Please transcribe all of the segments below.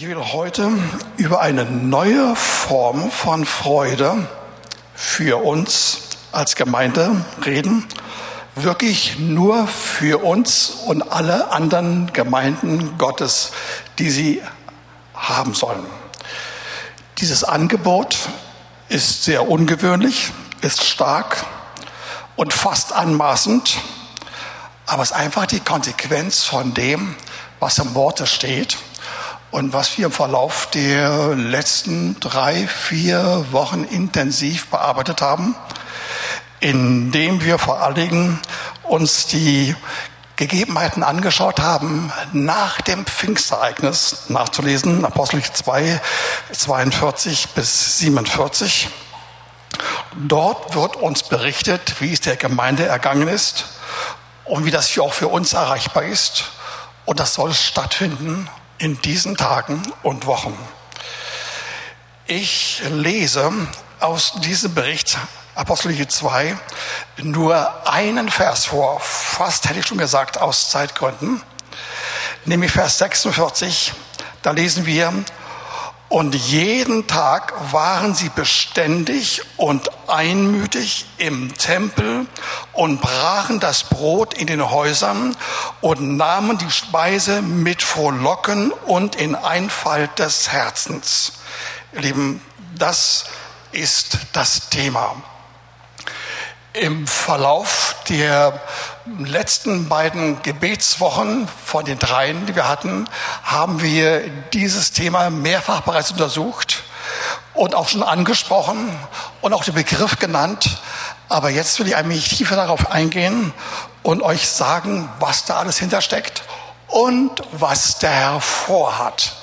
Ich will heute über eine neue Form von Freude für uns als Gemeinde reden. Wirklich nur für uns und alle anderen Gemeinden Gottes, die sie haben sollen. Dieses Angebot ist sehr ungewöhnlich, ist stark und fast anmaßend, aber es ist einfach die Konsequenz von dem, was im Worte steht und was wir im Verlauf der letzten drei, vier Wochen intensiv bearbeitet haben, indem wir vor allen Dingen uns die Gegebenheiten angeschaut haben, nach dem Pfingstereignis nachzulesen, Apostel 2, 42 bis 47. Dort wird uns berichtet, wie es der Gemeinde ergangen ist und wie das hier auch für uns erreichbar ist. Und das soll stattfinden in diesen Tagen und Wochen. Ich lese aus diesem Bericht Apostel 2 nur einen Vers vor, fast hätte ich schon gesagt aus Zeitgründen, nämlich Vers 46. Da lesen wir, und jeden Tag waren sie beständig und einmütig im Tempel und brachen das Brot in den Häusern und nahmen die Speise mit Frohlocken und in Einfalt des Herzens. Ihr Lieben, das ist das Thema. Im Verlauf der letzten beiden Gebetswochen von den dreien, die wir hatten, haben wir dieses Thema mehrfach bereits untersucht und auch schon angesprochen und auch den Begriff genannt. Aber jetzt will ich ein wenig tiefer darauf eingehen und euch sagen, was da alles hintersteckt und was der Herr vorhat.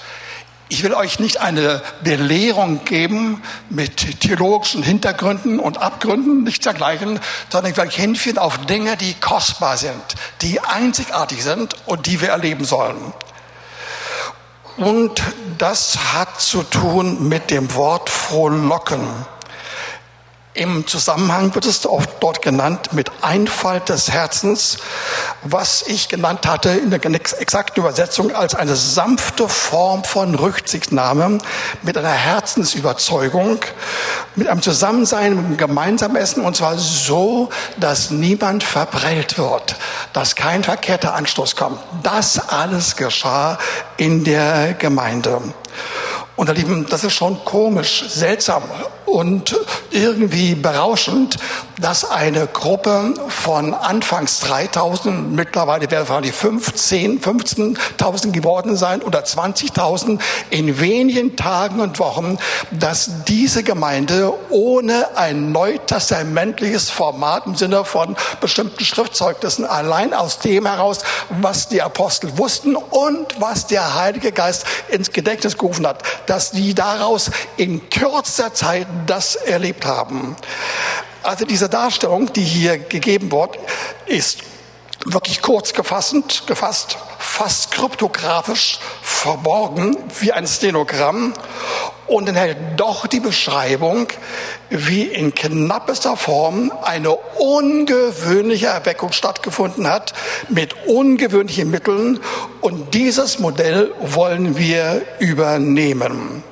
Ich will euch nicht eine Belehrung geben mit theologischen Hintergründen und Abgründen, nicht dergleichen, sondern ich will euch hinführen auf Dinge, die kostbar sind, die einzigartig sind und die wir erleben sollen. Und das hat zu tun mit dem Wort frohlocken. Im Zusammenhang wird es oft dort genannt mit Einfalt des Herzens, was ich genannt hatte in der exakten Übersetzung als eine sanfte Form von Rücksichtnahme mit einer Herzensüberzeugung, mit einem Zusammensein, mit einem gemeinsamen Essen und zwar so, dass niemand verprellt wird, dass kein verkehrter Anstoß kommt. Das alles geschah in der Gemeinde. Und ihr Lieben, das ist schon komisch, seltsam und irgendwie berauschend, dass eine Gruppe von anfangs 3000, mittlerweile werden die 15, 15.000 geworden sein oder 20.000 in wenigen Tagen und Wochen, dass diese Gemeinde ohne ein neutestamentliches Format im Sinne von bestimmten Schriftzeugnissen allein aus dem heraus, was die Apostel wussten und was der Heilige Geist ins Gedächtnis gerufen hat, dass die daraus in kürzester Zeit das erlebt haben. Also diese Darstellung, die hier gegeben wird, ist wirklich kurz gefasst, gefasst, fast kryptografisch verborgen wie ein Stenogramm und enthält doch die Beschreibung, wie in knappester Form eine ungewöhnliche Erweckung stattgefunden hat mit ungewöhnlichen Mitteln und dieses Modell wollen wir übernehmen.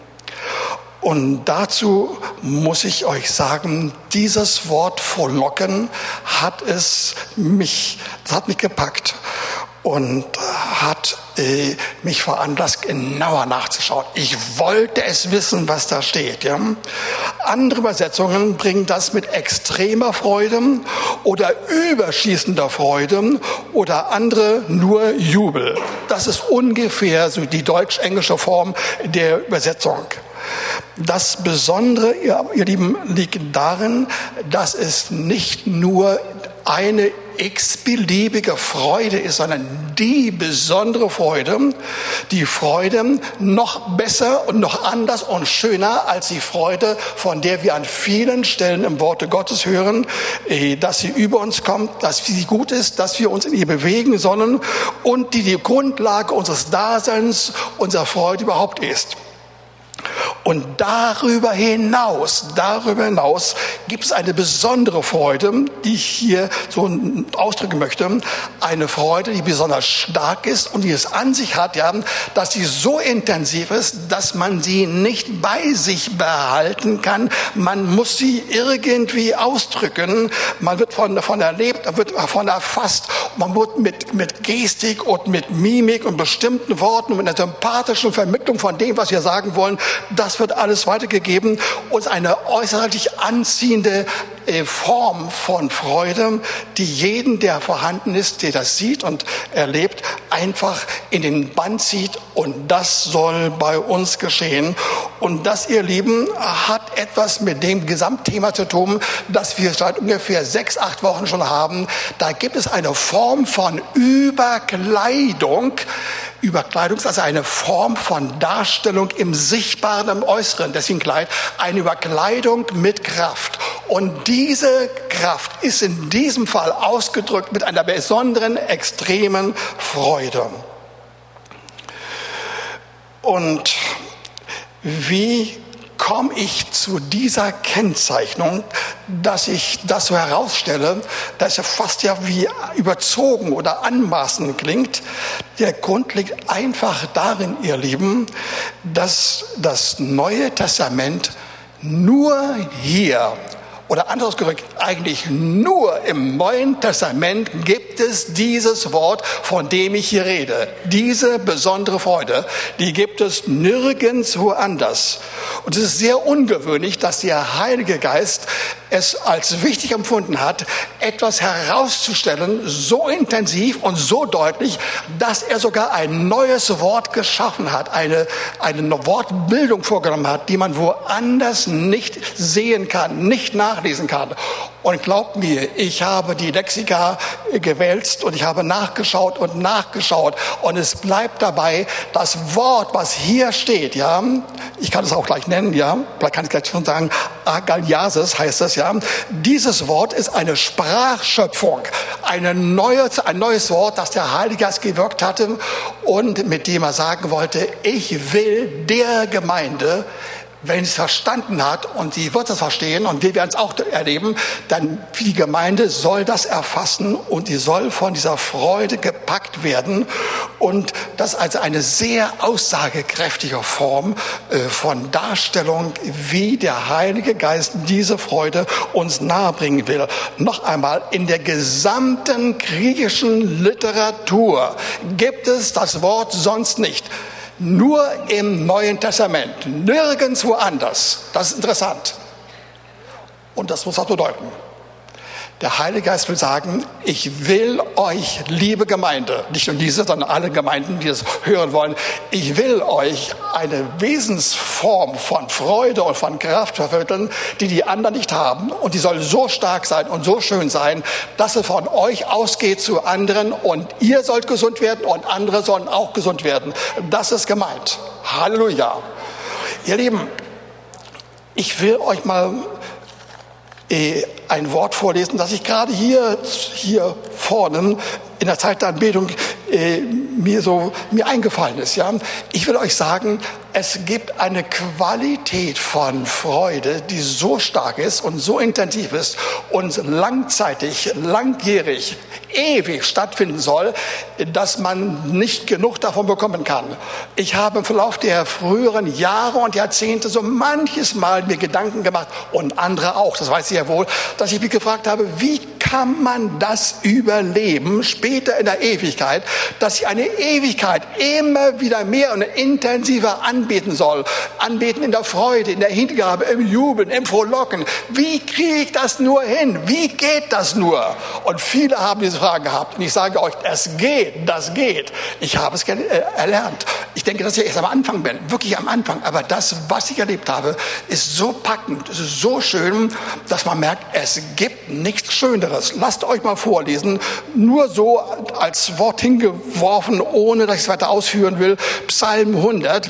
Und dazu muss ich euch sagen, dieses Wort frohlocken hat es mich, hat mich gepackt und hat äh, mich veranlasst, genauer nachzuschauen. Ich wollte es wissen, was da steht. Ja? Andere Übersetzungen bringen das mit extremer Freude oder überschießender Freude oder andere nur Jubel. Das ist ungefähr so die deutsch-englische Form der Übersetzung. Das Besondere, ihr, Lieben, liegt darin, dass es nicht nur eine x-beliebige Freude ist, sondern die besondere Freude, die Freude noch besser und noch anders und schöner als die Freude, von der wir an vielen Stellen im Worte Gottes hören, eh, dass sie über uns kommt, dass sie gut ist, dass wir uns in ihr bewegen sollen und die die Grundlage unseres Daseins, unserer Freude überhaupt ist. Und darüber hinaus, darüber hinaus gibt es eine besondere Freude, die ich hier so ausdrücken möchte. Eine Freude, die besonders stark ist und die es an sich hat, ja, dass sie so intensiv ist, dass man sie nicht bei sich behalten kann. Man muss sie irgendwie ausdrücken. Man wird von, davon erlebt, wird davon erfasst. Man wird mit, mit Gestik und mit Mimik und bestimmten Worten und mit einer sympathischen Vermittlung von dem, was wir sagen wollen, das wird alles weitergegeben. Und eine äußerlich anziehende äh, Form von Freude, die jeden, der vorhanden ist, der das sieht und erlebt, einfach in den Bann zieht. Und das soll bei uns geschehen. Und das, ihr Lieben, hat etwas mit dem Gesamtthema zu tun, das wir seit ungefähr sechs, acht Wochen schon haben. Da gibt es eine Form von Überkleidung, Überkleidung ist also eine Form von Darstellung im Sichtbaren, im Äußeren. Deswegen Kleid, eine Überkleidung mit Kraft. Und diese Kraft ist in diesem Fall ausgedrückt mit einer besonderen, extremen Freude. Und wie komme ich zu dieser Kennzeichnung, dass ich das so herausstelle, dass es fast ja wie überzogen oder anmaßend klingt. Der Grund liegt einfach darin, ihr Lieben, dass das Neue Testament nur hier oder anders ausgedrückt, eigentlich nur im Neuen Testament gibt es dieses Wort, von dem ich hier rede. Diese besondere Freude, die gibt es nirgends woanders. Und es ist sehr ungewöhnlich, dass der Heilige Geist es als wichtig empfunden hat, etwas herauszustellen, so intensiv und so deutlich, dass er sogar ein neues Wort geschaffen hat, eine, eine Wortbildung vorgenommen hat, die man woanders nicht sehen kann, nicht nachlesen nachlesen kann. Und glaubt mir, ich habe die Lexika gewälzt und ich habe nachgeschaut und nachgeschaut. Und es bleibt dabei, das Wort, was hier steht, ja, ich kann es auch gleich nennen, ja, vielleicht kann ich gleich schon sagen, Agaliasis heißt das, ja. Dieses Wort ist eine Sprachschöpfung, eine neue, ein neues Wort, das der Heilige Geist gewirkt hatte und mit dem er sagen wollte, ich will der Gemeinde wenn sie es verstanden hat und sie wird es verstehen und wir werden es auch erleben, dann die Gemeinde soll das erfassen und die soll von dieser Freude gepackt werden. Und das ist also eine sehr aussagekräftige Form äh, von Darstellung, wie der Heilige Geist diese Freude uns nahebringen will. Noch einmal, in der gesamten griechischen Literatur gibt es das Wort sonst nicht. Nur im Neuen Testament, nirgendwo anders. Das ist interessant. Und das muss auch bedeuten. Der Heilige Geist will sagen, ich will euch, liebe Gemeinde, nicht nur diese, sondern alle Gemeinden, die das hören wollen, ich will euch eine Wesensform von Freude und von Kraft vermitteln, die die anderen nicht haben. Und die soll so stark sein und so schön sein, dass es von euch ausgeht zu anderen und ihr sollt gesund werden und andere sollen auch gesund werden. Das ist gemeint. Halleluja. Ihr Lieben, ich will euch mal ein Wort vorlesen, das ich gerade hier, hier vorne in der Zeit der Anbetung äh, mir so mir eingefallen ist. Ja, ich will euch sagen, es gibt eine Qualität von Freude, die so stark ist und so intensiv ist und langzeitig, langjährig, ewig stattfinden soll, dass man nicht genug davon bekommen kann. Ich habe im Verlauf der früheren Jahre und Jahrzehnte so manches Mal mir Gedanken gemacht und andere auch, das weiß ich ja wohl, dass ich mich gefragt habe, wie kann man das überleben später in der Ewigkeit, dass ich eine Ewigkeit immer wieder mehr und intensiver an anbeten soll. Anbeten in der Freude, in der Hingabe, im Jubeln, im Frohlocken. Wie kriege ich das nur hin? Wie geht das nur? Und viele haben diese Frage gehabt. Und ich sage euch, es geht, das geht. Ich habe es äh, erlernt. Ich denke, dass ich erst am Anfang bin, wirklich am Anfang. Aber das, was ich erlebt habe, ist so packend, ist so schön, dass man merkt, es gibt nichts Schöneres. Lasst euch mal vorlesen, nur so als Wort hingeworfen, ohne dass ich es weiter ausführen will. Psalm 100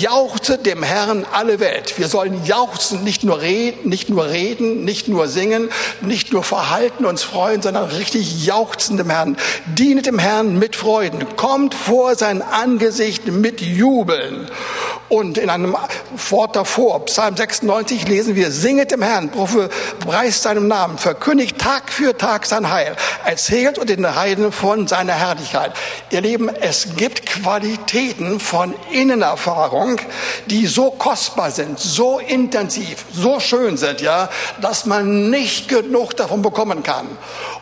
jauchze dem Herrn alle Welt. Wir sollen jauchzen, nicht nur reden, nicht nur reden, nicht nur singen, nicht nur verhalten, uns freuen, sondern richtig jauchzen dem Herrn. Dienet dem Herrn mit Freuden. Kommt vor sein Angesicht mit Jubeln. Und in einem Wort davor, Psalm 96, lesen wir, singet dem Herrn, preist seinem Namen, verkündigt Tag für Tag sein Heil, erzählt und den Heiden von seiner Herrlichkeit. Ihr Lieben, es gibt Qualitäten von Innenerfahrung, die so kostbar sind, so intensiv, so schön sind, ja, dass man nicht genug davon bekommen kann.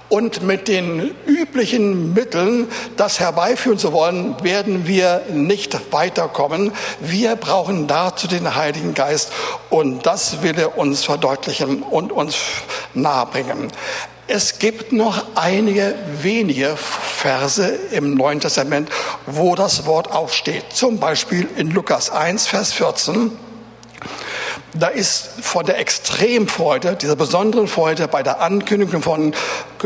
Und mit den üblichen Mitteln, das herbeiführen zu wollen, werden wir nicht weiterkommen. Wir brauchen dazu den Heiligen Geist und das will er uns verdeutlichen und uns nahebringen. Es gibt noch einige wenige Verse im Neuen Testament, wo das Wort aufsteht. Zum Beispiel in Lukas 1, Vers 14 da ist von der Extremfreude, dieser besonderen Freude bei der Ankündigung von,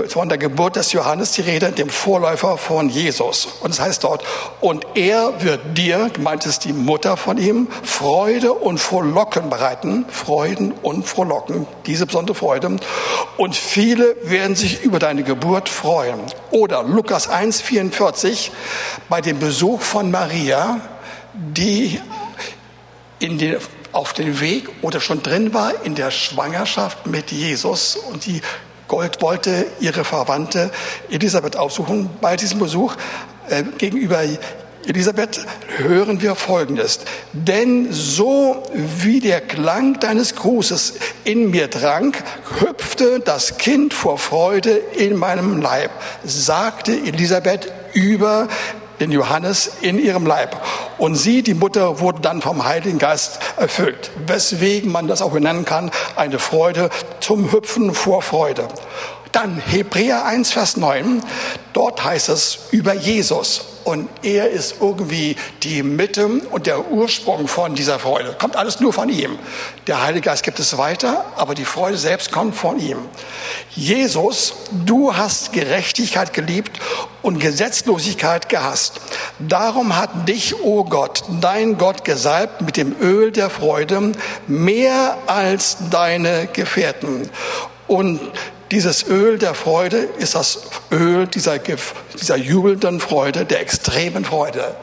von der Geburt des Johannes die Rede, dem Vorläufer von Jesus. Und es heißt dort, und er wird dir, gemeint ist die Mutter von ihm, Freude und Frohlocken bereiten, Freuden und Frohlocken, diese besondere Freude. Und viele werden sich über deine Geburt freuen. Oder Lukas 1, 44, bei dem Besuch von Maria, die in den auf den Weg oder schon drin war in der Schwangerschaft mit Jesus und die Gold wollte ihre Verwandte Elisabeth aufsuchen. Bei diesem Besuch äh, gegenüber Elisabeth hören wir Folgendes. Denn so wie der Klang deines Grußes in mir drang, hüpfte das Kind vor Freude in meinem Leib, sagte Elisabeth über den Johannes in ihrem Leib. Und sie, die Mutter, wurde dann vom Heiligen Geist erfüllt, weswegen man das auch nennen kann, eine Freude zum Hüpfen vor Freude. Dann Hebräer 1, Vers 9, dort heißt es über Jesus. Und er ist irgendwie die Mitte und der Ursprung von dieser Freude. Kommt alles nur von ihm. Der Heilige Geist gibt es weiter, aber die Freude selbst kommt von ihm. Jesus, du hast Gerechtigkeit geliebt und Gesetzlosigkeit gehasst. Darum hat dich, o oh Gott, dein Gott gesalbt mit dem Öl der Freude mehr als deine Gefährten. Und dieses Öl der Freude ist das Öl dieser, dieser jubelnden Freude, der extremen Freude.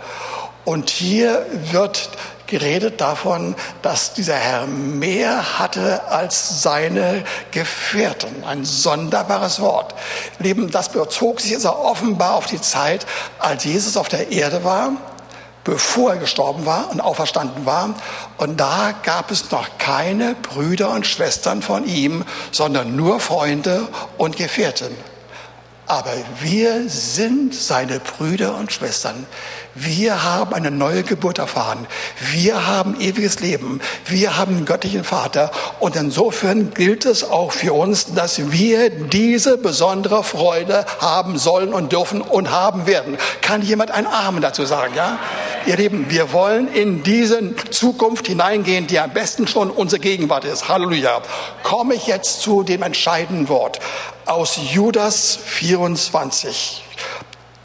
Und hier wird geredet davon, dass dieser Herr mehr hatte als seine Gefährten. Ein sonderbares Wort. Leben, das bezog sich also offenbar auf die Zeit, als Jesus auf der Erde war bevor er gestorben war und auferstanden war. Und da gab es noch keine Brüder und Schwestern von ihm, sondern nur Freunde und Gefährten. Aber wir sind seine Brüder und Schwestern. Wir haben eine neue Geburt erfahren. Wir haben ewiges Leben. Wir haben einen göttlichen Vater. Und insofern gilt es auch für uns, dass wir diese besondere Freude haben sollen und dürfen und haben werden. Kann jemand ein Amen dazu sagen, ja? Ihr Lieben, wir wollen in diese Zukunft hineingehen, die am besten schon unsere Gegenwart ist. Halleluja. Komme ich jetzt zu dem entscheidenden Wort aus Judas 24.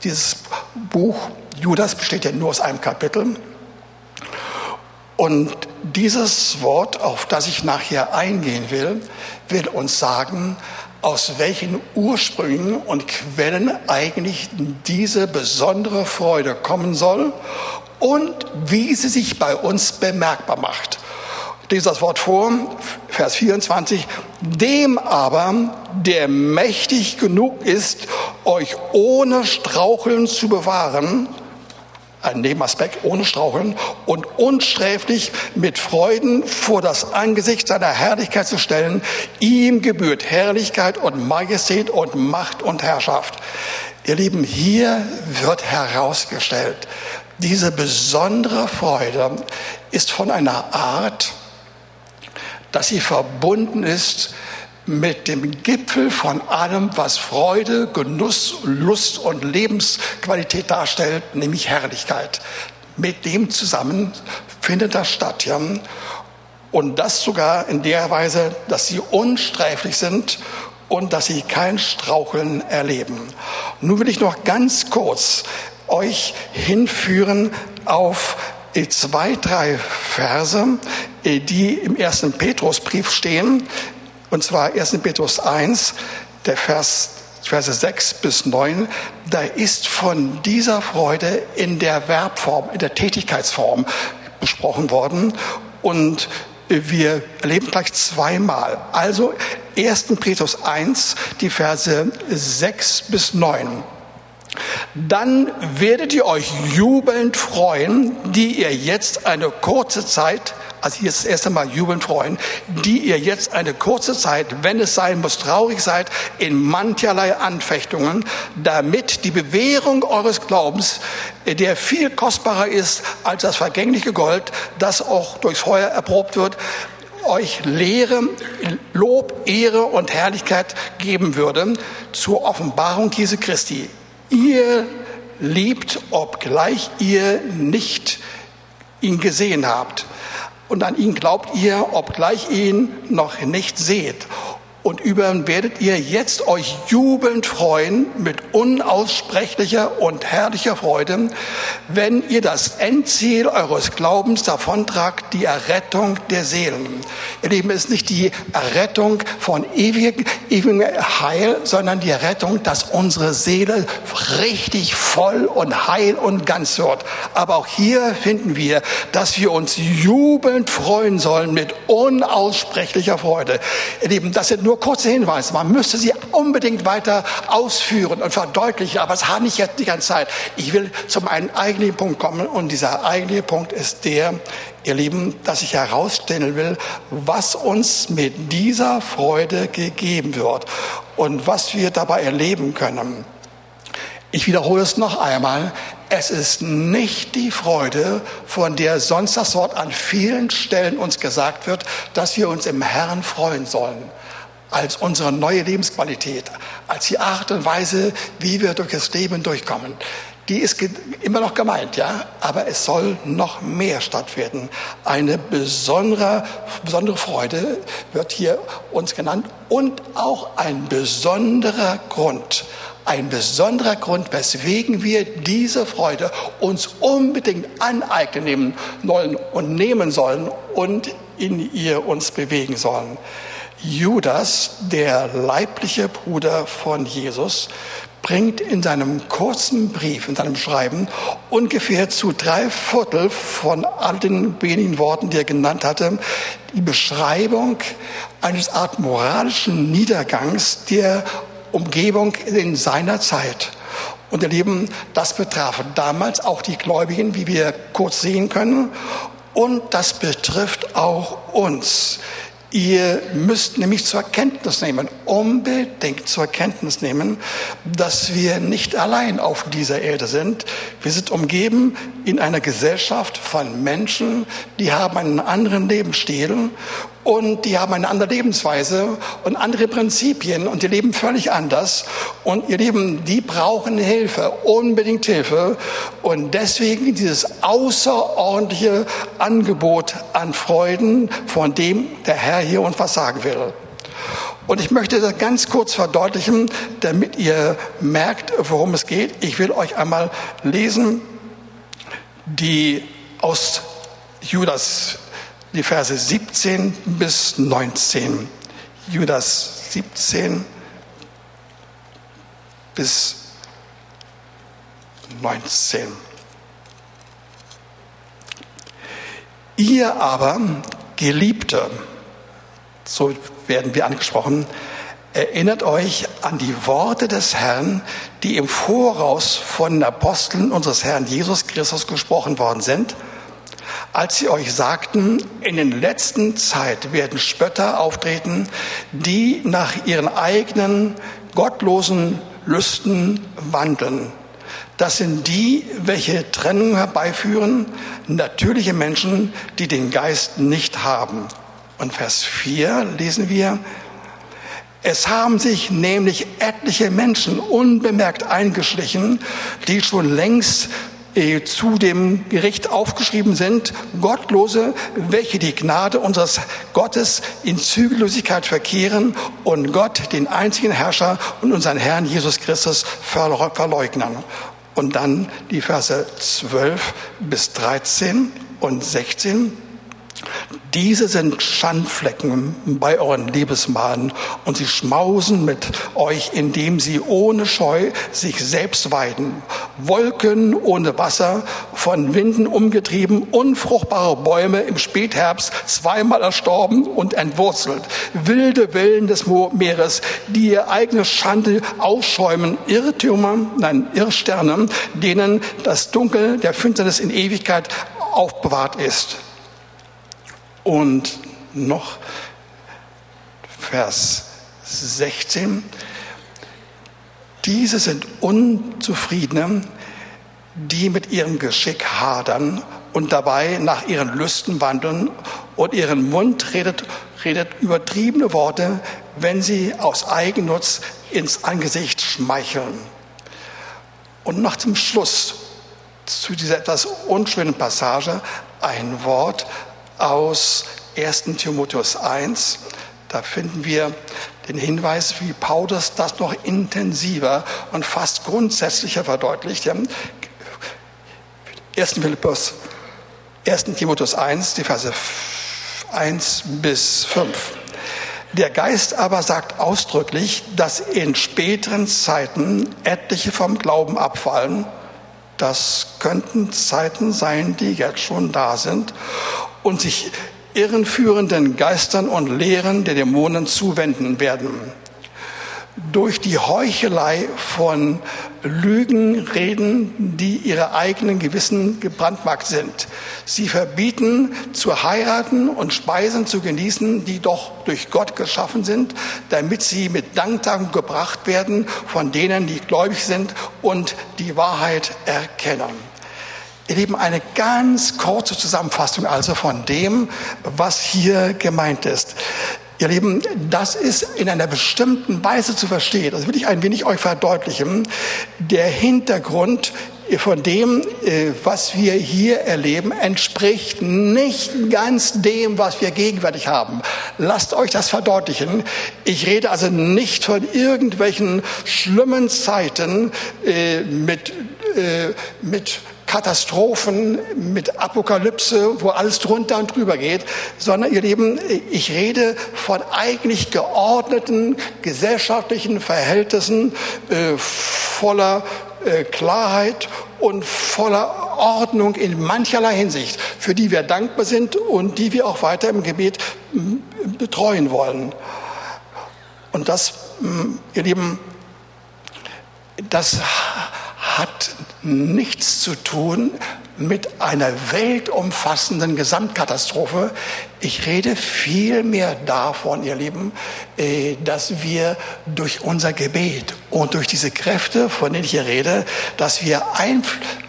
Dieses Buch Judas besteht ja nur aus einem Kapitel. Und dieses Wort, auf das ich nachher eingehen will, will uns sagen, aus welchen Ursprüngen und Quellen eigentlich diese besondere Freude kommen soll und wie sie sich bei uns bemerkbar macht. Lese das Wort vor, Vers 24. Dem aber, der mächtig genug ist, euch ohne Straucheln zu bewahren, ein Nebenaspekt, ohne Straucheln und unsträflich mit Freuden vor das Angesicht seiner Herrlichkeit zu stellen. Ihm gebührt Herrlichkeit und Majestät und Macht und Herrschaft. Ihr Lieben, hier wird herausgestellt, diese besondere Freude ist von einer Art, dass sie verbunden ist mit dem Gipfel von allem, was Freude, Genuss, Lust und Lebensqualität darstellt, nämlich Herrlichkeit. Mit dem zusammen findet das statt. Ja? Und das sogar in der Weise, dass sie unsträflich sind und dass sie kein Straucheln erleben. Nun will ich noch ganz kurz euch hinführen auf zwei, drei Verse, die im ersten Petrusbrief stehen. Und zwar 1. Petrus 1, der Vers, Verse 6 bis 9. Da ist von dieser Freude in der Verbform, in der Tätigkeitsform besprochen worden und wir erleben gleich zweimal. Also 1. Petrus 1, die Verse 6 bis 9. Dann werdet ihr euch jubelnd freuen, die ihr jetzt eine kurze Zeit also hier ist das erste Mal jubeln freuen, die ihr jetzt eine kurze Zeit, wenn es sein muss, traurig seid in mancherlei Anfechtungen, damit die Bewährung eures Glaubens, der viel kostbarer ist als das vergängliche Gold, das auch durchs Feuer erprobt wird, euch Lehre, Lob, Ehre und Herrlichkeit geben würde zur Offenbarung Jesu Christi. Ihr liebt, obgleich ihr nicht ihn gesehen habt. Und an ihn glaubt ihr, obgleich ihn noch nicht seht und über ihn werdet ihr jetzt euch jubelnd freuen mit unaussprechlicher und herrlicher Freude, wenn ihr das Endziel eures Glaubens davontragt, die Errettung der Seelen. Ihr Lieben, es ist nicht die Errettung von ewigem, ewigem Heil, sondern die Errettung, dass unsere Seele richtig voll und heil und ganz wird. Aber auch hier finden wir, dass wir uns jubelnd freuen sollen mit unaussprechlicher Freude. Ihr Lieben, das sind nur nur kurze Hinweise. Man müsste sie unbedingt weiter ausführen und verdeutlichen, aber das habe ich jetzt die ganze Zeit. Ich will zum einen eigentlichen Punkt kommen und dieser eigentliche Punkt ist der, ihr Lieben, dass ich herausstellen will, was uns mit dieser Freude gegeben wird und was wir dabei erleben können. Ich wiederhole es noch einmal. Es ist nicht die Freude, von der sonst das Wort an vielen Stellen uns gesagt wird, dass wir uns im Herrn freuen sollen als unsere neue Lebensqualität, als die Art und Weise, wie wir durch das Leben durchkommen. Die ist immer noch gemeint, ja, aber es soll noch mehr stattfinden. Eine besondere, besondere Freude wird hier uns genannt und auch ein besonderer Grund. Ein besonderer Grund, weswegen wir diese Freude uns unbedingt aneignen wollen und nehmen sollen und in ihr uns bewegen sollen. Judas, der leibliche Bruder von Jesus, bringt in seinem kurzen Brief, in seinem Schreiben, ungefähr zu drei Viertel von all den wenigen Worten, die er genannt hatte, die Beschreibung eines Art moralischen Niedergangs der Umgebung in seiner Zeit. Und ihr Lieben, das betraf damals auch die Gläubigen, wie wir kurz sehen können. Und das betrifft auch uns. Ihr müsst nämlich zur Kenntnis nehmen, unbedingt zur Kenntnis nehmen, dass wir nicht allein auf dieser Erde sind. Wir sind umgeben in einer Gesellschaft von Menschen, die haben einen anderen Lebensstil und die haben eine andere Lebensweise und andere Prinzipien und die leben völlig anders und ihr Leben, die brauchen Hilfe, unbedingt Hilfe und deswegen dieses außerordentliche Angebot an Freuden, von dem der Herr hier uns was sagen will. Und ich möchte das ganz kurz verdeutlichen, damit ihr merkt, worum es geht. Ich will euch einmal lesen, die aus Judas die Verse 17 bis 19. Judas 17 bis 19. Ihr aber, Geliebte, so werden wir angesprochen, erinnert euch an die Worte des Herrn, die im Voraus von den Aposteln unseres Herrn Jesus Christus gesprochen worden sind – als sie euch sagten, in den letzten Zeit werden Spötter auftreten, die nach ihren eigenen gottlosen Lüsten wandeln. Das sind die, welche Trennung herbeiführen, natürliche Menschen, die den Geist nicht haben. Und Vers 4 lesen wir, es haben sich nämlich etliche Menschen unbemerkt eingeschlichen, die schon längst zu dem Gericht aufgeschrieben sind, Gottlose, welche die Gnade unseres Gottes in Zügellosigkeit verkehren und Gott, den einzigen Herrscher und unseren Herrn Jesus Christus verleugnen. Und dann die Verse 12 bis 13 und 16. Diese sind Schandflecken bei euren Liebesmahnen und sie schmausen mit euch, indem sie ohne Scheu sich selbst weiden. Wolken ohne Wasser, von Winden umgetrieben, unfruchtbare Bäume im Spätherbst, zweimal erstorben und entwurzelt. Wilde Wellen des Meeres, die ihr eigene Schande aufschäumen, Irrtümer, nein, Irrsterne, denen das Dunkel der Finsternis in Ewigkeit aufbewahrt ist. Und noch Vers 16. Diese sind Unzufriedene, die mit ihrem Geschick hadern und dabei nach ihren Lüsten wandeln und ihren Mund redet, redet übertriebene Worte, wenn sie aus Eigennutz ins Angesicht schmeicheln. Und nach dem Schluss zu dieser etwas unschönen Passage ein Wort aus 1. Timotheus 1. Da finden wir den Hinweis, wie Paulus das noch intensiver und fast grundsätzlicher verdeutlicht. 1. Philippus, 1. Timotheus 1, die Verse 1 bis 5. Der Geist aber sagt ausdrücklich, dass in späteren Zeiten etliche vom Glauben abfallen. Das könnten Zeiten sein, die jetzt schon da sind und sich irrenführenden Geistern und Lehren der Dämonen zuwenden werden. Durch die Heuchelei von Lügenreden, die ihre eigenen Gewissen gebrandmarkt sind. Sie verbieten zu heiraten und Speisen zu genießen, die doch durch Gott geschaffen sind, damit sie mit Danktagung gebracht werden von denen, die gläubig sind und die Wahrheit erkennen. Ihr Lieben, eine ganz kurze Zusammenfassung also von dem, was hier gemeint ist. Ihr Lieben, das ist in einer bestimmten Weise zu verstehen. Das will ich ein wenig euch verdeutlichen. Der Hintergrund von dem, äh, was wir hier erleben, entspricht nicht ganz dem, was wir gegenwärtig haben. Lasst euch das verdeutlichen. Ich rede also nicht von irgendwelchen schlimmen Zeiten äh, mit, äh, mit Katastrophen, mit Apokalypse, wo alles drunter und drüber geht, sondern ihr Lieben, ich rede von eigentlich geordneten gesellschaftlichen Verhältnissen äh, voller äh, Klarheit und voller Ordnung in mancherlei Hinsicht, für die wir dankbar sind und die wir auch weiter im Gebet betreuen wollen. Und das, ihr Lieben, das hat nichts zu tun mit einer weltumfassenden Gesamtkatastrophe. Ich rede vielmehr davon, ihr Lieben, äh, dass wir durch unser Gebet und durch diese Kräfte, von denen ich hier rede, dass wir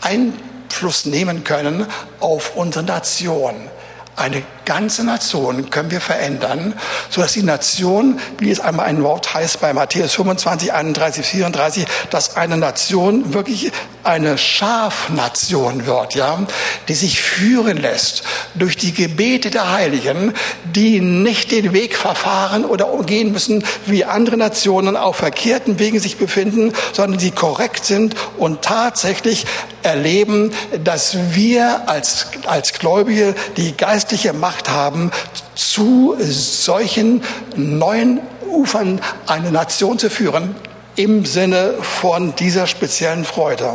Einfluss nehmen können auf unsere Nation. Eine ganze Nation können wir verändern, sodass die Nation, wie es einmal ein Wort heißt bei Matthäus 25, 31, 34, dass eine Nation wirklich eine Schafnation wird, ja, die sich führen lässt durch die Gebete der Heiligen, die nicht den Weg verfahren oder gehen müssen, wie andere Nationen auf verkehrten Wegen sich befinden, sondern die korrekt sind und tatsächlich erleben, dass wir als, als Gläubige die geistliche Macht haben, zu solchen neuen Ufern eine Nation zu führen, im Sinne von dieser speziellen Freude.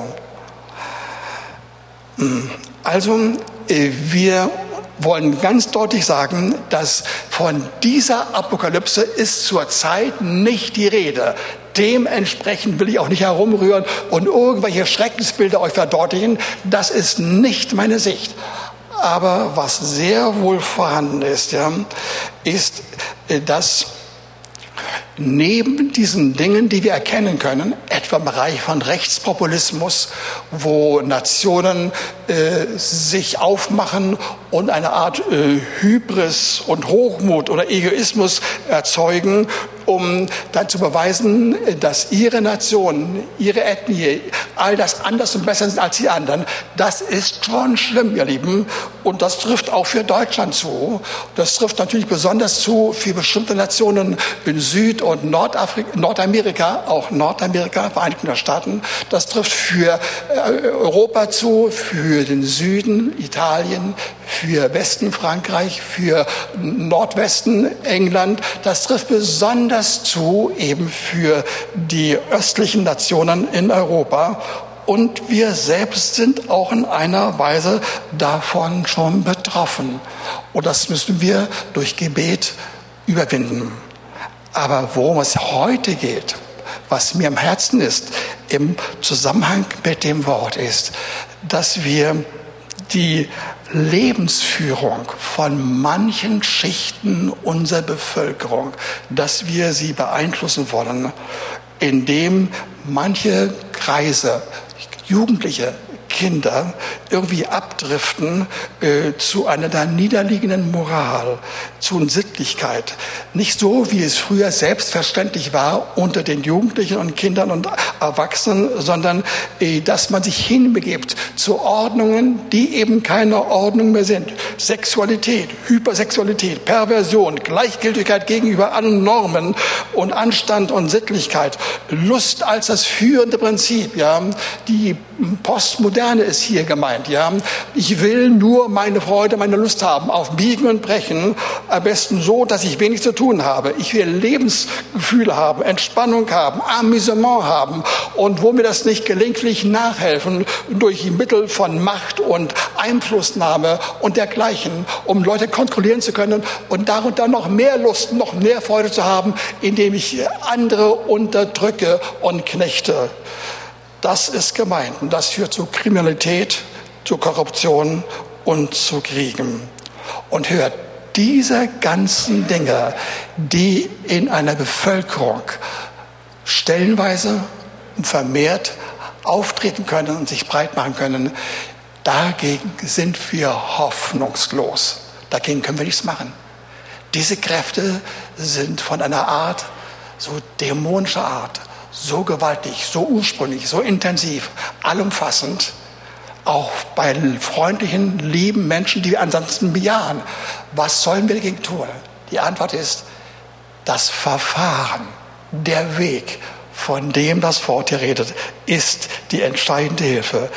Also äh, wir wollen ganz deutlich sagen, dass von dieser Apokalypse ist zurzeit nicht die Rede. Dementsprechend will ich auch nicht herumrühren und irgendwelche Schreckensbilder euch verdeutlichen. Das ist nicht meine Sicht. Aber was sehr wohl vorhanden ist, ja, ist, äh, dass neben diesen Dingen, die wir erkennen können, etwa im Bereich von Rechtspopulismus, wo Nationen äh, sich aufmachen und eine Art äh, Hybris und Hochmut oder Egoismus erzeugen, um dann zu beweisen, dass ihre Nation, ihre Ethnie, all das anders und besser sind als die anderen. Das ist schon schlimm, ihr Lieben. Und das trifft auch für Deutschland zu. Das trifft natürlich besonders zu für bestimmte Nationen in Süd- und Nordafrika, Nordamerika, auch Nordamerika, Vereinigten Staaten. Das trifft für äh, Europa zu, für den Süden, Italien, für Westen Frankreich, für Nordwesten England. Das trifft besonders zu eben für die östlichen Nationen in Europa. Und wir selbst sind auch in einer Weise davon schon betroffen. Und das müssen wir durch Gebet überwinden. Aber worum es heute geht, was mir am Herzen ist, im Zusammenhang mit dem Wort ist, dass wir die Lebensführung von manchen Schichten unserer Bevölkerung, dass wir sie beeinflussen wollen, indem manche Kreise, Jugendliche, Kinder irgendwie abdriften äh, zu einer da niederliegenden Moral, zu Sittlichkeit. Nicht so, wie es früher selbstverständlich war unter den Jugendlichen und Kindern und Erwachsenen, sondern äh, dass man sich hinbegibt zu Ordnungen, die eben keine Ordnung mehr sind. Sexualität, Hypersexualität, Perversion, Gleichgültigkeit gegenüber allen Normen und Anstand und Sittlichkeit, Lust als das führende Prinzip, ja, die Postmoderne ist hier gemeint, ja. Ich will nur meine Freude, meine Lust haben, auf Biegen und Brechen, am besten so, dass ich wenig zu tun habe. Ich will Lebensgefühle haben, Entspannung haben, Amüsement haben und wo mir das nicht gelingt, will ich nachhelfen durch Mittel von Macht und Einflussnahme und dergleichen, um Leute kontrollieren zu können und darunter noch mehr Lust, noch mehr Freude zu haben, indem ich andere unterdrücke und knechte. Das ist gemeint und das führt zu Kriminalität, zu Korruption und zu Kriegen. Und hört, diese ganzen Dinge, die in einer Bevölkerung stellenweise und vermehrt auftreten können und sich breit machen können, dagegen sind wir hoffnungslos. Dagegen können wir nichts machen. Diese Kräfte sind von einer Art, so dämonischer Art, so gewaltig, so ursprünglich, so intensiv, allumfassend, auch bei freundlichen, lieben Menschen, die wir ansonsten bejahen. Was sollen wir dagegen tun? Die Antwort ist das Verfahren, der Weg, von dem das Wort hier redet, ist die entscheidende Hilfe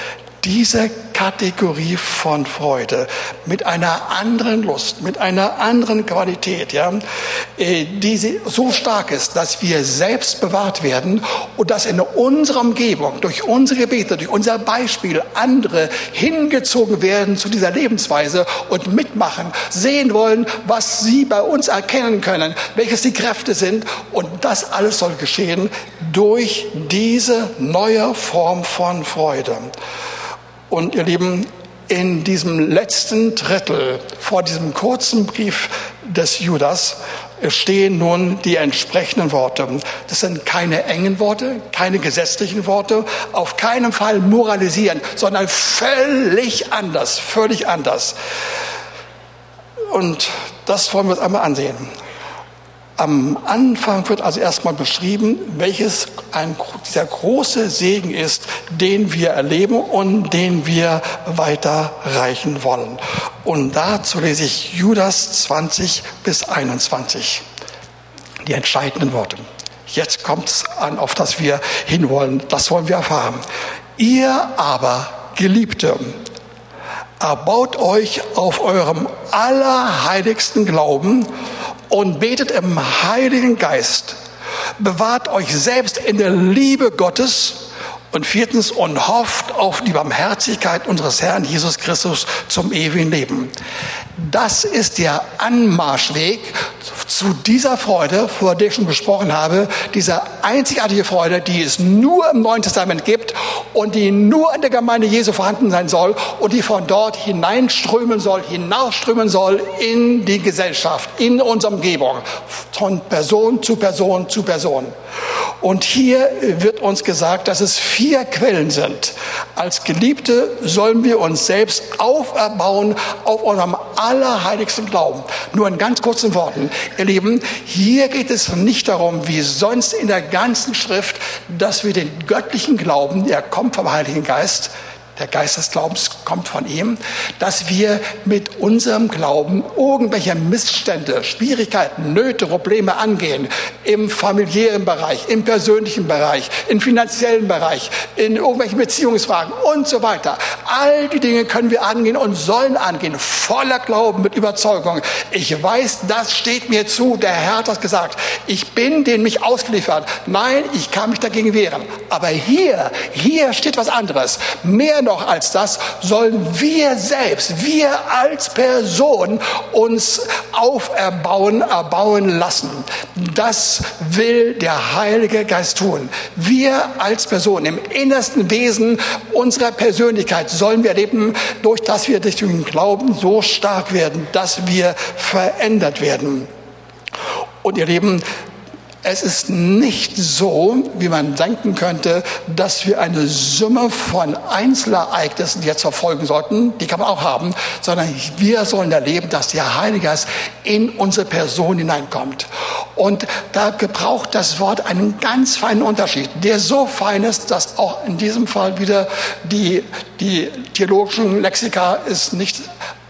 diese Kategorie von Freude mit einer anderen Lust, mit einer anderen Qualität, ja, äh, die so stark ist, dass wir selbst bewahrt werden und dass in unserer Umgebung, durch unsere Gebete, durch unser Beispiel andere hingezogen werden zu dieser Lebensweise und mitmachen, sehen wollen, was sie bei uns erkennen können, welches die Kräfte sind und das alles soll geschehen durch diese neue Form von Freude. Und ihr Lieben, in diesem letzten Drittel vor diesem kurzen Brief des Judas stehen nun die entsprechenden Worte. Das sind keine engen Worte, keine gesetzlichen Worte, auf keinen Fall moralisieren, sondern völlig anders, völlig anders. Und das wollen wir uns einmal ansehen. Am Anfang wird also erstmal beschrieben, welches ein, dieser große Segen ist, den wir erleben und den wir weiterreichen wollen. Und dazu lese ich Judas 20 bis 21. Die entscheidenden Worte. Jetzt kommt es an, auf das wir hinwollen. Das wollen wir erfahren. Ihr aber, Geliebte, erbaut euch auf eurem allerheiligsten Glauben und betet im Heiligen Geist. Bewahrt euch selbst in der Liebe Gottes und viertens und hofft auf die Barmherzigkeit unseres Herrn Jesus Christus zum ewigen Leben. Das ist der Anmarschweg zu dieser Freude, vor der ich schon gesprochen habe, dieser einzigartige Freude, die es nur im Neuen Testament gibt und die nur in der Gemeinde Jesu vorhanden sein soll und die von dort hineinströmen soll, hinausströmen soll in die Gesellschaft, in unsere Umgebung, von Person zu Person zu Person. Und hier wird uns gesagt, dass es vier Quellen sind. Als Geliebte sollen wir uns selbst auferbauen auf unserem allerheiligsten Glauben. Nur in ganz kurzen Worten. Ihr Lieben, hier geht es nicht darum, wie sonst in der ganzen Schrift, dass wir den göttlichen Glauben, der kommt vom Heiligen Geist, der Geist des Glaubens kommt von ihm, dass wir mit unserem Glauben irgendwelche Missstände, Schwierigkeiten, Nöte, Probleme angehen. Im familiären Bereich, im persönlichen Bereich, im finanziellen Bereich, in irgendwelchen Beziehungsfragen und so weiter. All die Dinge können wir angehen und sollen angehen, voller Glauben, mit Überzeugung. Ich weiß, das steht mir zu. Der Herr hat das gesagt. Ich bin den mich ausgeliefert. Nein, ich kann mich dagegen wehren. Aber hier, hier steht was anderes. Mehr noch als das sollen wir selbst, wir als Person uns auferbauen, erbauen lassen. Das will der Heilige Geist tun. Wir als Person im innersten Wesen unserer Persönlichkeit sollen wir erleben, durch das wir durch den Glauben so stark werden, dass wir verändert werden. Und ihr Lieben, es ist nicht so, wie man denken könnte, dass wir eine Summe von Einzelereignissen jetzt verfolgen sollten, die kann man auch haben, sondern wir sollen erleben, dass der Heilige Geist in unsere Person hineinkommt. Und da gebraucht das Wort einen ganz feinen Unterschied, der so fein ist, dass auch in diesem Fall wieder die, die theologischen Lexika es nicht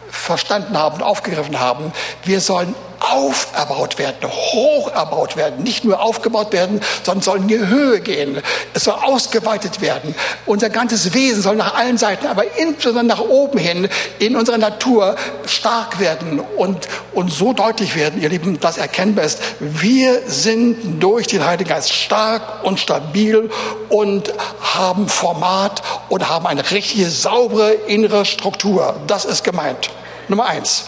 verstanden haben, aufgegriffen haben. Wir sollen auferbaut werden, hoch erbaut werden, nicht nur aufgebaut werden, sondern soll in die Höhe gehen. Es soll ausgeweitet werden. Unser ganzes Wesen soll nach allen Seiten, aber insbesondere nach oben hin in unserer Natur stark werden und, und so deutlich werden, ihr Lieben, dass erkennbar ist, wir sind durch den Heiligen Geist stark und stabil und haben Format und haben eine richtige, saubere innere Struktur. Das ist gemeint. Nummer eins.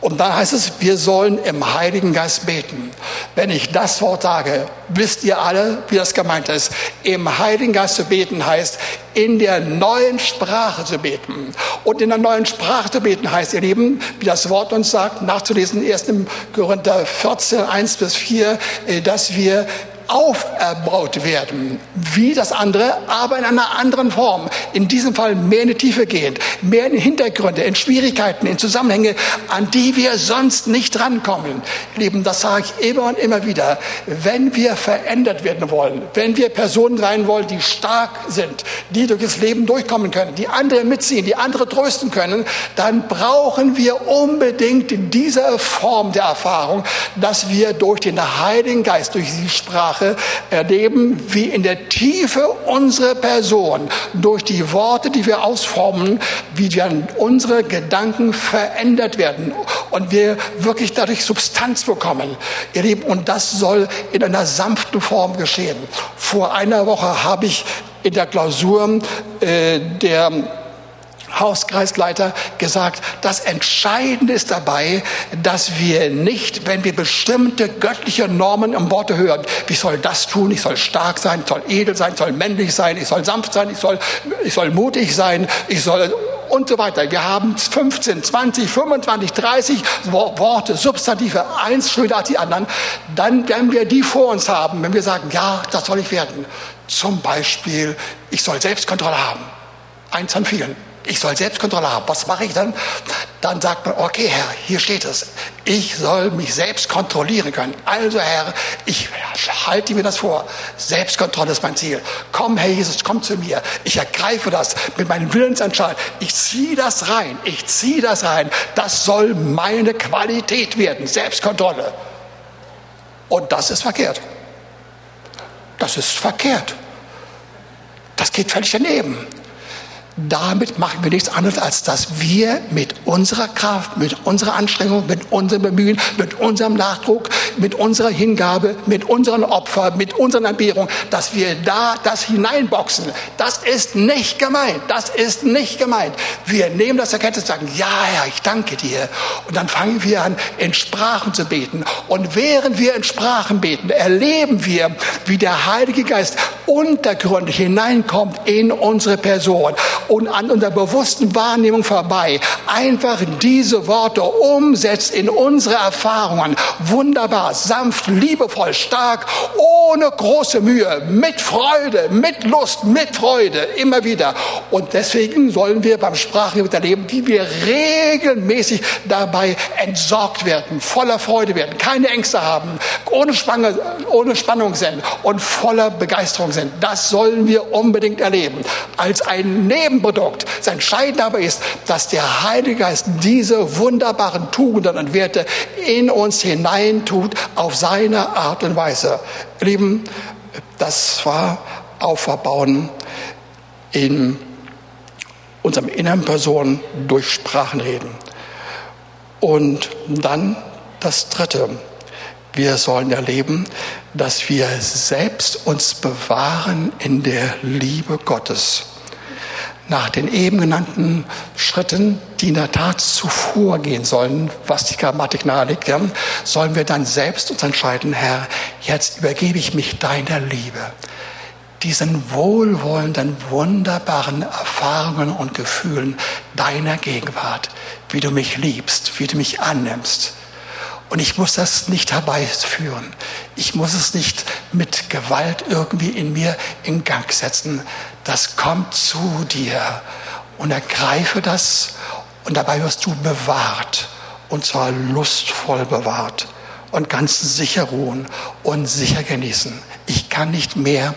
Und dann heißt es, wir sollen im Heiligen Geist beten. Wenn ich das Wort sage, wisst ihr alle, wie das gemeint ist. Im Heiligen Geist zu beten heißt, in der neuen Sprache zu beten. Und in der neuen Sprache zu beten heißt, ihr Lieben, wie das Wort uns sagt, nachzulesen, erst im Korinther 14, 1 bis 4, äh, dass wir auferbaut werden, wie das andere, aber in einer anderen Form. In diesem Fall mehr in die Tiefe gehend, mehr in Hintergründe, in Schwierigkeiten, in Zusammenhänge, an die wir sonst nicht rankommen. Lieben, das sage ich immer und immer wieder. Wenn wir verändert werden wollen, wenn wir Personen sein wollen, die stark sind, die durch das Leben durchkommen können, die andere mitziehen, die andere trösten können, dann brauchen wir unbedingt diese Form der Erfahrung, dass wir durch den Heiligen Geist, durch die Sprache, Sprache erleben, wie in der Tiefe unsere Person durch die Worte, die wir ausformen, wie dann unsere Gedanken verändert werden und wir wirklich dadurch Substanz bekommen. Ihr Lieben, und das soll in einer sanften Form geschehen. Vor einer Woche habe ich in der Klausur äh, der Hauskreisleiter gesagt, das Entscheidende ist dabei, dass wir nicht, wenn wir bestimmte göttliche Normen im Worte hören, ich soll das tun, ich soll stark sein, ich soll edel sein, ich soll männlich sein, ich soll sanft sein, ich soll, ich soll mutig sein, ich soll und so weiter. Wir haben 15, 20, 25, 30 Worte, Substantive, eins schöner als die anderen. Dann, wenn wir die vor uns haben, wenn wir sagen, ja, das soll ich werden. Zum Beispiel, ich soll Selbstkontrolle haben. Eins von vielen ich soll Selbstkontrolle haben. Was mache ich dann? Dann sagt man, okay, Herr, hier steht es. Ich soll mich selbst kontrollieren können. Also, Herr, ich halte mir das vor. Selbstkontrolle ist mein Ziel. Komm, Herr Jesus, komm zu mir. Ich ergreife das mit meinem Willensentscheid. Ich ziehe das rein. Ich ziehe das rein. Das soll meine Qualität werden. Selbstkontrolle. Und das ist verkehrt. Das ist verkehrt. Das geht völlig daneben damit machen wir nichts anderes, als dass wir mit unserer Kraft, mit unserer Anstrengung, mit unserem Bemühen, mit unserem Nachdruck, mit unserer Hingabe, mit unseren Opfern, mit unseren Entbehrungen, dass wir da das hineinboxen. Das ist nicht gemeint. Das ist nicht gemeint. Wir nehmen das Erkenntnis und sagen, ja, Herr, ich danke dir. Und dann fangen wir an, in Sprachen zu beten. Und während wir in Sprachen beten, erleben wir, wie der Heilige Geist untergründig hineinkommt in unsere Person und an unserer bewussten Wahrnehmung vorbei einfach diese Worte umsetzt in unsere Erfahrungen. Wunderbar, sanft, liebevoll, stark, ohne große Mühe, mit Freude, mit Lust, mit Freude, immer wieder. Und deswegen sollen wir beim Sprachgebet erleben, wie wir regelmäßig dabei entsorgt werden, voller Freude werden, keine Ängste haben, ohne, Spange, ohne Spannung sind und voller Begeisterung sind sind. Das sollen wir unbedingt erleben. Als ein Nebenprodukt. Das Entscheidende aber ist, dass der Heilige Geist diese wunderbaren Tugenden und Werte in uns hineintut auf seine Art und Weise. Lieben, das war Auferbauen in unserem inneren Person durch Sprachenreden. Und dann das Dritte. Wir sollen erleben, dass wir selbst uns bewahren in der Liebe Gottes. Nach den eben genannten Schritten, die in der Tat zuvor gehen sollen, was die Grammatik nahelegt, sollen wir dann selbst uns entscheiden, Herr, jetzt übergebe ich mich deiner Liebe diesen wohlwollenden, wunderbaren Erfahrungen und Gefühlen deiner Gegenwart, wie du mich liebst, wie du mich annimmst. Und ich muss das nicht herbeiführen. Ich muss es nicht mit Gewalt irgendwie in mir in Gang setzen. Das kommt zu dir und ergreife das und dabei wirst du bewahrt und zwar lustvoll bewahrt und ganz sicher ruhen und sicher genießen. Ich kann nicht mehr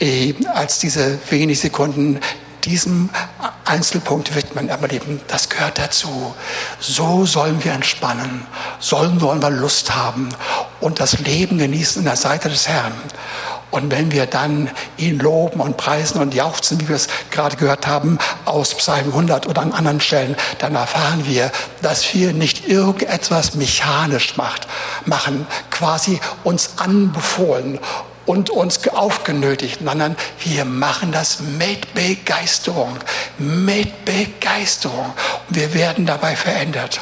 äh, als diese wenigen Sekunden diesem Einzelpunkt widmen. Aber eben, das gehört dazu. So sollen wir entspannen, sollen wir Lust haben und das Leben genießen in der Seite des Herrn. Und wenn wir dann ihn loben und preisen und jauchzen, wie wir es gerade gehört haben, aus Psalm 100 oder an anderen Stellen, dann erfahren wir, dass wir nicht irgendetwas mechanisch macht, machen, quasi uns anbefohlen und uns aufgenötigt, sondern wir machen das mit Begeisterung, mit Begeisterung. Und wir werden dabei verändert.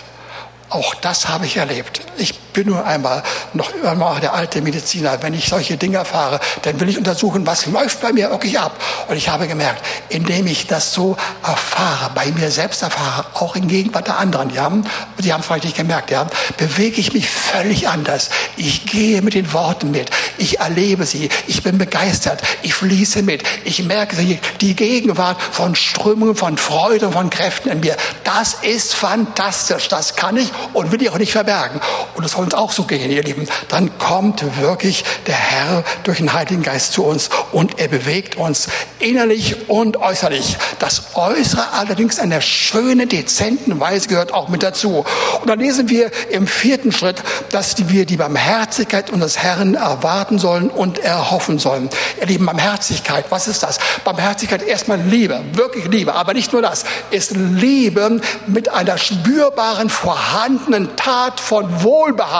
Auch das habe ich erlebt. Ich bin nur einmal noch immer der alte Mediziner. Wenn ich solche Dinge erfahre, dann will ich untersuchen, was läuft bei mir wirklich ab. Und ich habe gemerkt, indem ich das so erfahre, bei mir selbst erfahre, auch in Gegenwart der anderen, ja, die haben vielleicht nicht gemerkt, ja, bewege ich mich völlig anders. Ich gehe mit den Worten mit. Ich erlebe sie. Ich bin begeistert. Ich fließe mit. Ich merke die Gegenwart von Strömungen, von Freude, von Kräften in mir. Das ist fantastisch. Das kann ich und will ich auch nicht verbergen. Und soll uns auch so gehen, ihr Lieben. Dann kommt wirklich der Herr durch den Heiligen Geist zu uns und er bewegt uns innerlich und äußerlich. Das Äußere allerdings in der schönen, dezenten Weise gehört auch mit dazu. Und dann lesen wir im vierten Schritt, dass wir die Barmherzigkeit unseres Herrn erwarten sollen und erhoffen sollen. Ihr Lieben, Barmherzigkeit, was ist das? Barmherzigkeit erstmal Liebe, wirklich Liebe, aber nicht nur das, ist Liebe mit einer spürbaren vorhandenen Tat von Wohlbehagen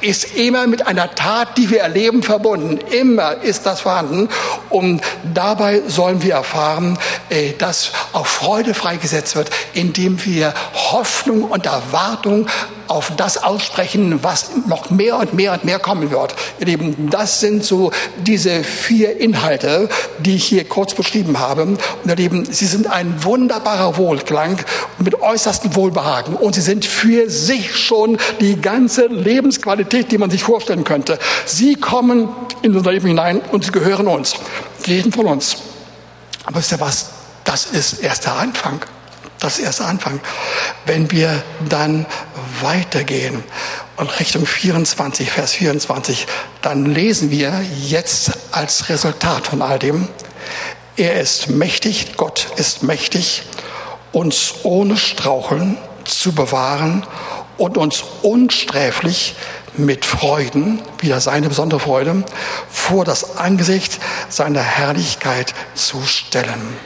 ist immer mit einer Tat, die wir erleben, verbunden. Immer ist das vorhanden. Und dabei sollen wir erfahren, äh, dass auch Freude freigesetzt wird, indem wir Hoffnung und Erwartung auf das aussprechen, was noch mehr und mehr und mehr kommen wird. Ihr Lieben, das sind so diese vier Inhalte, die ich hier kurz beschrieben habe. Und ihr Lieben, sie sind ein wunderbarer Wohlklang mit äußerstem Wohlbehagen. Und sie sind für sich schon die ganze Lebensqualität, die man sich vorstellen könnte. Sie kommen in unser Leben hinein und sie gehören uns. Jeden von uns. Aber wisst ihr was? Das ist erst der Anfang. Das ist erst der Anfang. Wenn wir dann weitergehen und Richtung 24, Vers 24, dann lesen wir jetzt als Resultat von all dem, er ist mächtig, Gott ist mächtig, uns ohne Straucheln zu bewahren und uns unsträflich mit Freuden, wieder seine besondere Freude, vor das Angesicht seiner Herrlichkeit zu stellen.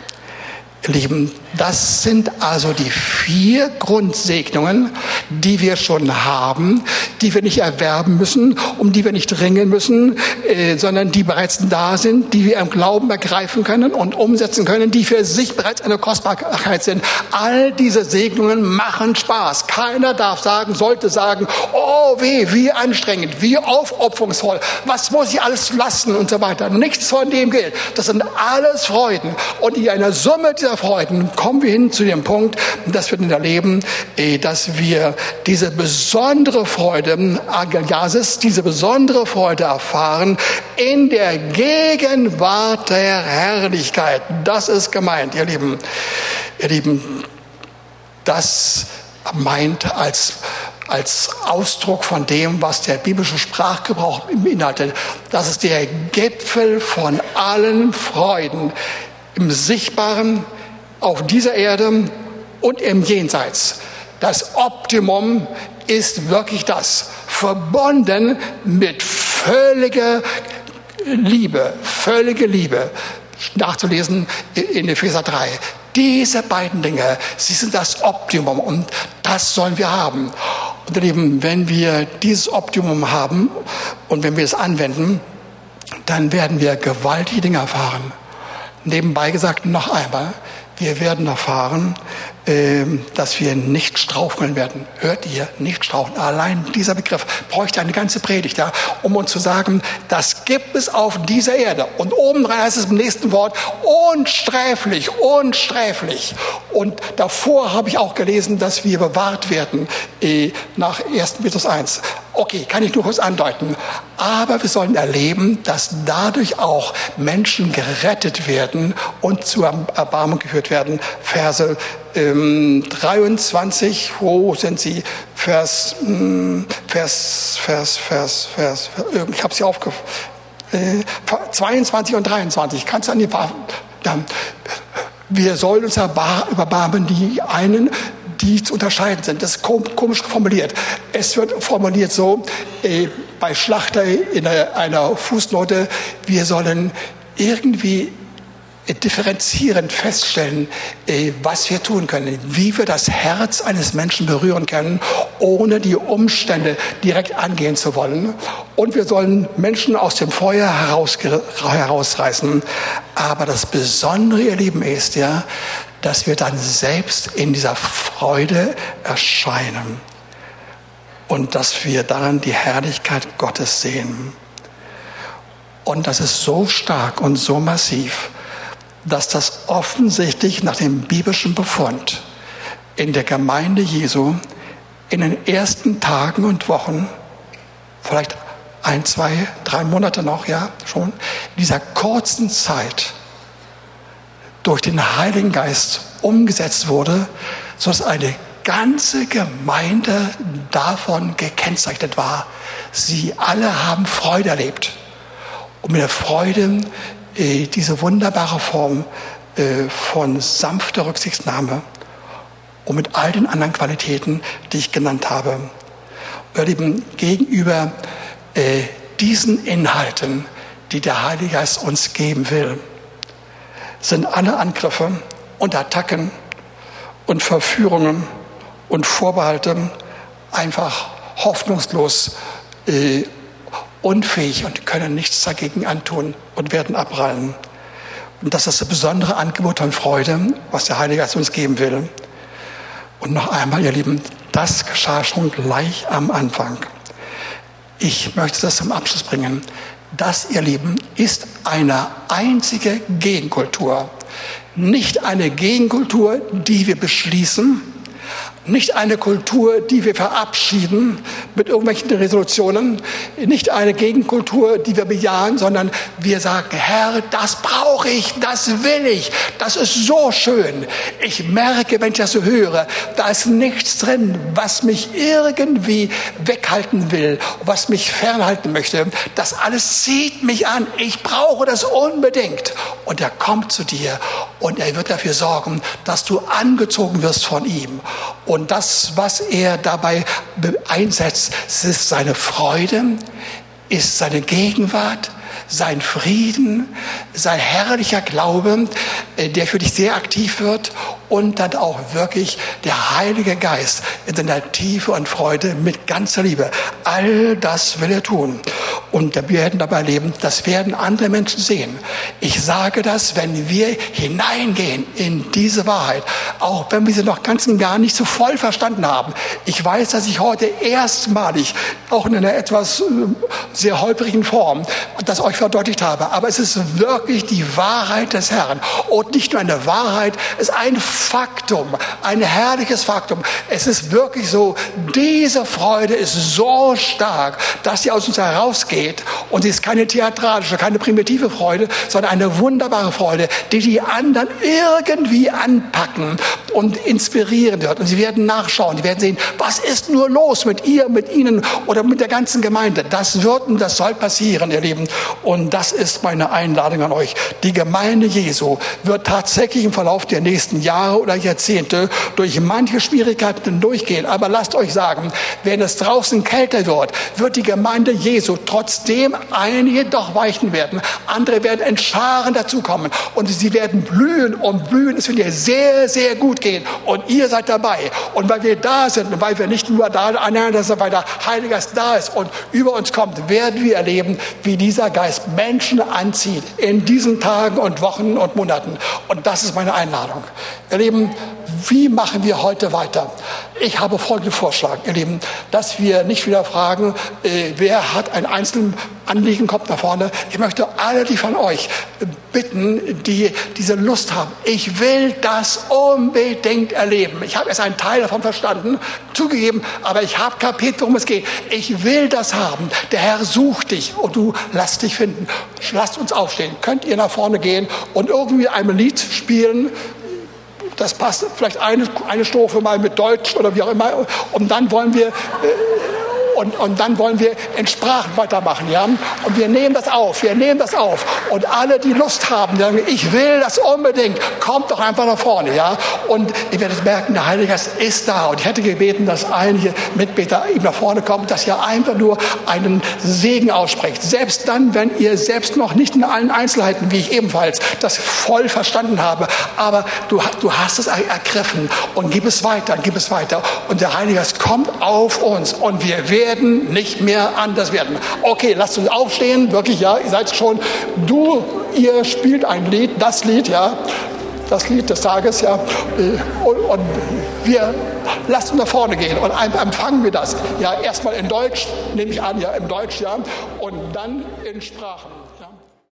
Lieben, das sind also die vier Grundsegnungen, die wir schon haben, die wir nicht erwerben müssen, um die wir nicht ringen müssen, äh, sondern die bereits da sind, die wir im Glauben ergreifen können und umsetzen können, die für sich bereits eine Kostbarkeit sind. All diese Segnungen machen Spaß. Keiner darf sagen, sollte sagen, oh weh, wie anstrengend, wie aufopferungsvoll, was muss ich alles lassen und so weiter. Nichts von dem gilt. Das sind alles Freuden und die eine Summe dieser Freuden kommen wir hin zu dem Punkt, dass wir dann erleben, eh, dass wir diese besondere Freude, Agasis, diese besondere Freude erfahren in der Gegenwart der Herrlichkeit. Das ist gemeint, ihr Lieben. Ihr Lieben, das meint als als Ausdruck von dem, was der biblische Sprachgebrauch beinhaltet. Das ist der Gipfel von allen Freuden im Sichtbaren, auf dieser Erde und im Jenseits. Das Optimum ist wirklich das, verbunden mit völliger Liebe, völlige Liebe, nachzulesen in Epheser 3. Diese beiden Dinge, sie sind das Optimum und das sollen wir haben. Und Lieben, wenn wir dieses Optimum haben und wenn wir es anwenden, dann werden wir gewaltige Dinge erfahren. Nebenbei gesagt noch einmal, wir werden erfahren, ähm, dass wir nicht straucheln werden. Hört ihr? Nicht straucheln. Allein dieser Begriff bräuchte eine ganze Predigt, ja, um uns zu sagen, das gibt es auf dieser Erde. Und obendrein heißt es im nächsten Wort, unsträflich, unsträflich. Und davor habe ich auch gelesen, dass wir bewahrt werden, äh, nach 1. Petrus 1. Okay, kann ich nur kurz andeuten. Aber wir sollen erleben, dass dadurch auch Menschen gerettet werden und zu Erbarmung geführt werden. Verse ähm, 23, wo sind sie? Vers, hm, Vers, Vers, Vers, Vers, ich habe sie aufgefangen. Äh, 22 und 23. Kannst du an die dann, wir sollen uns erbarmen, die einen, die zu unterscheiden sind. Das ist komisch formuliert. Es wird formuliert so, äh, bei Schlachter in einer Fußnote, wir sollen irgendwie differenzierend feststellen, äh, was wir tun können, wie wir das Herz eines Menschen berühren können, ohne die Umstände direkt angehen zu wollen. Und wir sollen Menschen aus dem Feuer heraus, herausreißen. Aber das Besondere, ihr Lieben, ist ja, dass wir dann selbst in dieser Freude erscheinen und dass wir daran die Herrlichkeit Gottes sehen. Und das ist so stark und so massiv, dass das offensichtlich nach dem biblischen Befund in der Gemeinde Jesu in den ersten Tagen und Wochen, vielleicht ein, zwei, drei Monate noch, ja, schon, dieser kurzen Zeit durch den Heiligen Geist umgesetzt wurde, sodass eine ganze Gemeinde davon gekennzeichnet war. Sie alle haben Freude erlebt. Und mit der Freude äh, diese wunderbare Form äh, von sanfter Rücksichtnahme und mit all den anderen Qualitäten, die ich genannt habe. Ihr Lieben, gegenüber äh, diesen Inhalten, die der Heilige Geist uns geben will, sind alle Angriffe und Attacken und Verführungen und Vorbehalte einfach hoffnungslos äh, unfähig und können nichts dagegen antun und werden abprallen. Und das ist das besondere Angebot an Freude, was der Heilige Geist uns geben will. Und noch einmal, ihr Lieben, das geschah schon gleich am Anfang. Ich möchte das zum Abschluss bringen. Das, ihr Lieben, ist eine einzige Gegenkultur. Nicht eine Gegenkultur, die wir beschließen, nicht eine Kultur, die wir verabschieden mit irgendwelchen Resolutionen, nicht eine Gegenkultur, die wir bejahen, sondern wir sagen, Herr, das brauche ich, das will ich, das ist so schön. Ich merke, wenn ich das so höre, da ist nichts drin, was mich irgendwie weghalten will, was mich fernhalten möchte. Das alles zieht mich an. Ich brauche das unbedingt. Und er kommt zu dir und er wird dafür sorgen, dass du angezogen wirst von ihm. Und das, was er dabei einsetzt, ist seine Freude, ist seine Gegenwart, sein Frieden, sein herrlicher Glaube, äh, der für dich sehr aktiv wird und dann auch wirklich der Heilige Geist in seiner Tiefe und Freude mit ganzer Liebe. All das will er tun. Und wir werden dabei leben, das werden andere Menschen sehen. Ich sage das, wenn wir hineingehen in diese Wahrheit, auch wenn wir sie noch ganz und gar nicht so voll verstanden haben. Ich weiß, dass ich heute erstmalig, auch in einer etwas äh, sehr holprigen Form, das euch verdeutlicht habe. Aber es ist wirklich die Wahrheit des Herrn. Und nicht nur eine Wahrheit, es ist ein Faktum, ein herrliches Faktum. Es ist wirklich so, diese Freude ist so stark, dass sie aus uns herausgeht ausgeht. Und sie ist keine theatralische, keine primitive Freude, sondern eine wunderbare Freude, die die anderen irgendwie anpacken und inspirieren wird. Und sie werden nachschauen, die werden sehen, was ist nur los mit ihr, mit ihnen oder mit der ganzen Gemeinde. Das wird und das soll passieren, ihr Lieben. Und das ist meine Einladung an euch. Die Gemeinde Jesu wird tatsächlich im Verlauf der nächsten Jahre oder Jahrzehnte durch manche Schwierigkeiten durchgehen. Aber lasst euch sagen, wenn es draußen kälter wird, wird die Gemeinde Jesu trotzdem einige doch weichen werden. Andere werden in Scharen dazukommen und sie werden blühen und blühen. Es wird ihr sehr, sehr gut gehen und ihr seid dabei. Und weil wir da sind und weil wir nicht nur da aneinander sind, weil der Heilige Geist da ist und über uns kommt, werden wir erleben, wie dieser Geist Menschen anzieht in diesen Tagen und Wochen und Monaten. Und das ist meine Einladung. Ihr Lieben, wie machen wir heute weiter? Ich habe folgenden Vorschlag, ihr Lieben, dass wir nicht wieder fragen, äh, wer hat ein einzelnes Anliegen, kommt nach vorne. Ich möchte alle die von euch bitten, die diese Lust haben. Ich will das unbedingt erleben. Ich habe erst einen Teil davon verstanden, zugegeben, aber ich habe kapiert, worum es geht. Ich will das haben. Der Herr sucht dich und du lass dich finden. Lasst uns aufstehen. Könnt ihr nach vorne gehen und irgendwie ein Lied spielen, das passt vielleicht eine, eine Strophe mal mit Deutsch oder wie auch immer. Und dann wollen wir, äh, und, und dann wollen wir in Sprachen weitermachen, ja. Und wir nehmen das auf, wir nehmen das auf. Und alle, die Lust haben, die sagen, ich will das unbedingt, kommt doch einfach nach vorne, ja. Und ihr werdet merken, der Heilige Geist ist da. Und ich hätte gebeten, dass einige Mitbeter ihm nach vorne kommen, dass ihr einfach nur einen Segen aussprecht. Selbst dann, wenn ihr selbst noch nicht in allen Einzelheiten, wie ich ebenfalls, das voll verstanden habe. Aber du, du hast es ergriffen und gib es weiter, gib es weiter. Und der Heilige Geist kommt auf uns und wir werden werden nicht mehr anders werden. Okay, lasst uns aufstehen, wirklich, ja, ihr seid schon, du, ihr spielt ein Lied, das Lied, ja, das Lied des Tages, ja, und, und wir lassen nach vorne gehen und empfangen wir das, ja, erstmal in Deutsch, nehme ich an, ja, im Deutsch, ja, und dann in Sprachen.